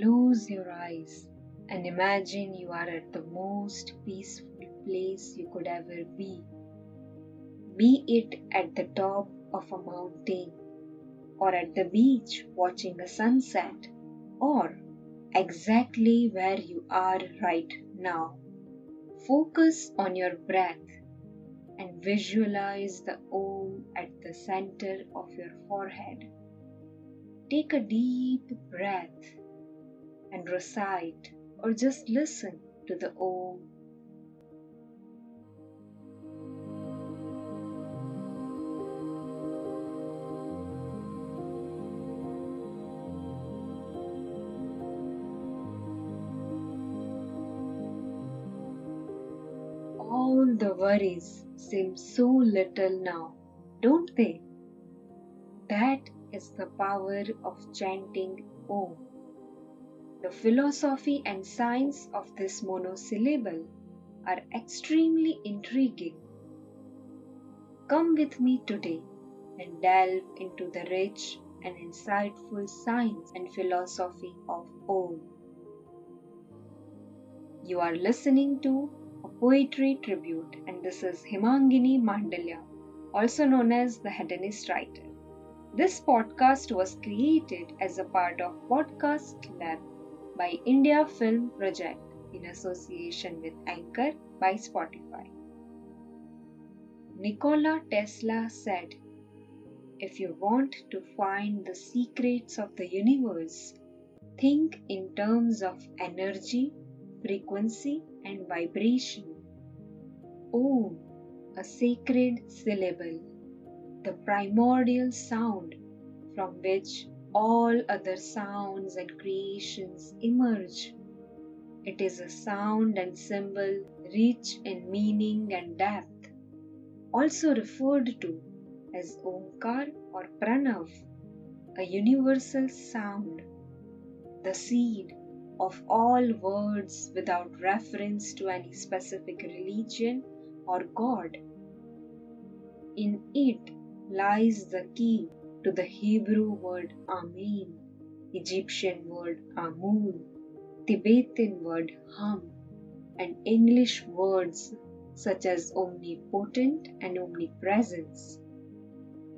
Close your eyes and imagine you are at the most peaceful place you could ever be. Be it at the top of a mountain, or at the beach watching a sunset, or exactly where you are right now. Focus on your breath and visualize the Om at the center of your forehead. Take a deep breath and recite or just listen to the Om. All the worries seem so little now, don't they? That is the power of chanting Om. The philosophy and science of this monosyllable are extremely intriguing. Come with me today and delve into the rich and insightful science and philosophy of Om. You are listening to a poetry tribute, and this is Hemangini Mandaliya, also known as the Hedonist Writer. This podcast was created as a part of Podcast Lab by India Film Project in association with Anchor by Spotify. Nikola Tesla said, If you want to find the secrets of the universe, think in terms of energy, frequency, and vibration. Om, a sacred syllable, the primordial sound from which all other sounds and creations emerge. It is a sound and symbol rich in meaning and depth, also referred to as Omkar or Pranav, a universal sound, the seed of all words without reference to any specific religion or God. In it lies the key to the Hebrew word Amen, Egyptian word Amun, Tibetan word Hum, and English words such as omnipotent and omnipresence.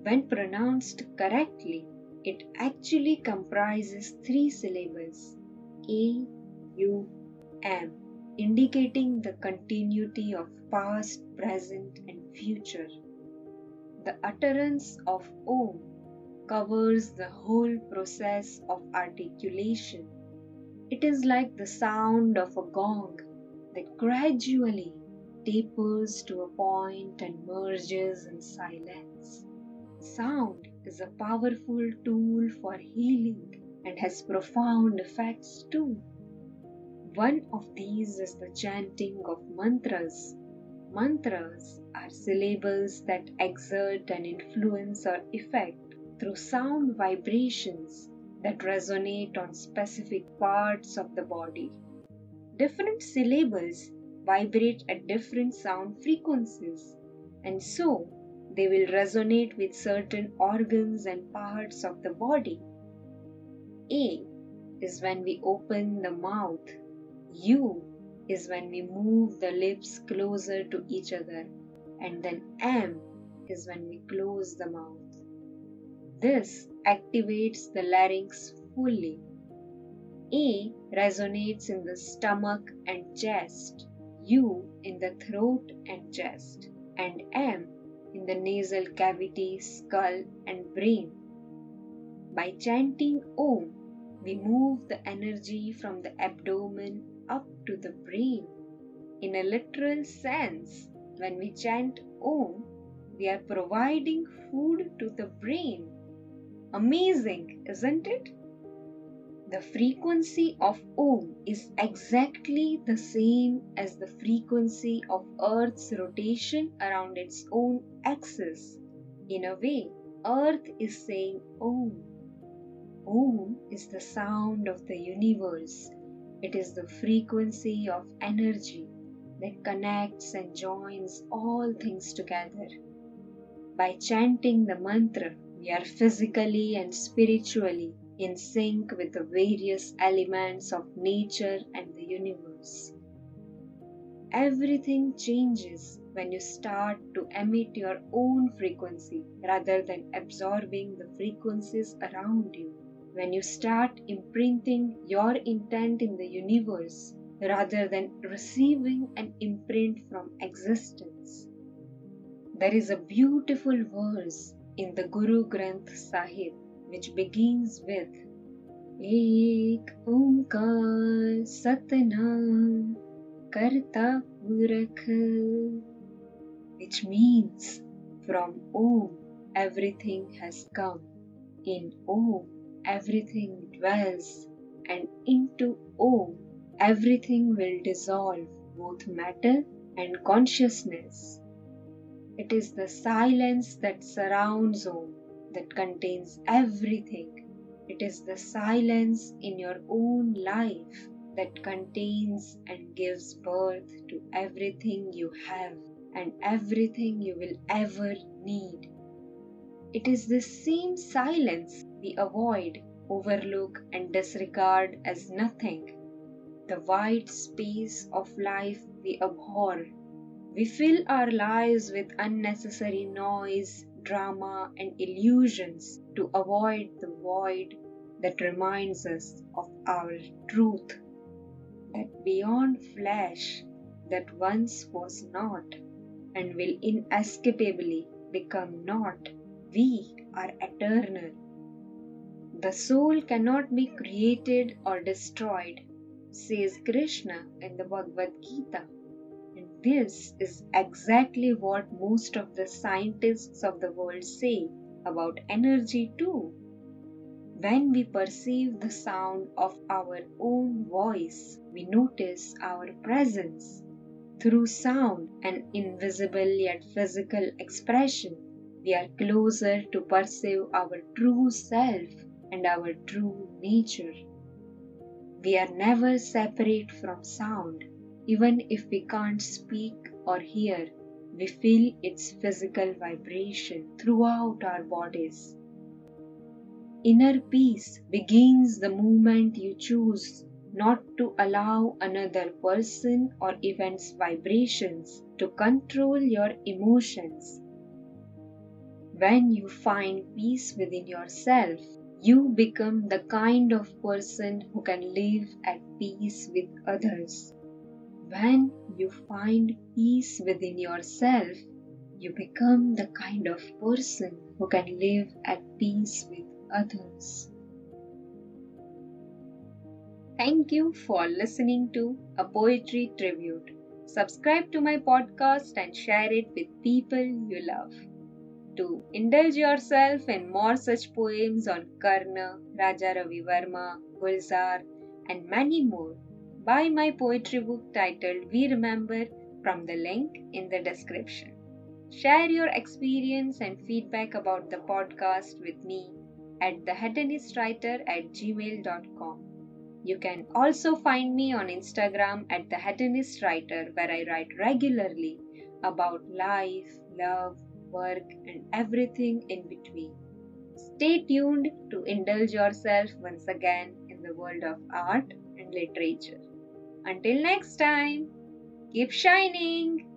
When pronounced correctly, it actually comprises three syllables A, U, M, indicating the continuity of past, present, and future. The utterance of Om covers the whole process of articulation. It is like the sound of a gong that gradually tapers to a point and merges in silence. Sound is a powerful tool for healing and has profound effects too. One of these is the chanting of mantras. Mantras are syllables that exert an influence or effect through sound vibrations that resonate on specific parts of the body. Different syllables vibrate at different sound frequencies, and so they will resonate with certain organs and parts of the body. A is when we open the mouth, U is when we move the lips closer to each other, and then M is when we close the mouth. This activates the larynx fully. A resonates in the stomach and chest, U in the throat and chest, and M in the nasal cavity, skull, and brain. By chanting Om, we move the energy from the abdomen up to the brain. In a literal sense, when we chant Om, we are providing food to the brain Amazing, isn't it? The frequency of Om is exactly the same as the frequency of Earth's rotation around its own axis. In a way, Earth is saying Om. Om is the sound of the universe. It is the frequency of energy that connects and joins all things together. By chanting the mantra, we are physically and spiritually in sync with the various elements of nature and the universe. Everything changes when you start to emit your own frequency rather than absorbing the frequencies around you. When you start imprinting your intent in the universe rather than receiving an imprint from existence. There is a beautiful verse in the Guru Granth Sahib which begins with Ek Omkar Satnam Karta Purakh which means from Om everything has come, in Om everything dwells, and into Om everything will dissolve, both matter and consciousness. It is the silence that surrounds Om that contains everything. It is the silence in your own life that contains and gives birth to everything you have and everything you will ever need. It is this same silence we avoid, overlook, and disregard as nothing. The wide space of life we abhor. We fill our lives with unnecessary noise, drama, and illusions to avoid the void that reminds us of our truth that beyond flesh that once was not and will inescapably become not, we are eternal. The soul cannot be created or destroyed, says Krishna in the Bhagavad Gita. This is exactly what most of the scientists of the world say about energy, too. When we perceive the sound of our own voice, we notice our presence. Through sound, an invisible yet physical expression, we are closer to perceive our true self and our true nature. We are never separate from sound, even if we can't speak or hear. We feel its physical vibration throughout our bodies. Inner peace begins the moment you choose not to allow another person or event's vibrations to control your emotions. When you find peace within yourself, you become the kind of person who can live at peace with others. When you find peace within yourself, you become the kind of person who can live at peace with others. Thank you for listening to a poetry tribute. Subscribe to my podcast and share it with people you love. To indulge yourself in more such poems on Karna, Raja Ravi Varma, Gulzar, and many more, buy my poetry book titled We Remember from the link in the description. Share your experience and feedback about the podcast with me at thehedonistwriter at gmail.com. You can also find me on Instagram at the Hedonist Writer, where I write regularly about life, love, work, and everything in between. Stay tuned to indulge yourself once again in the world of art and literature. Until next time, keep shining!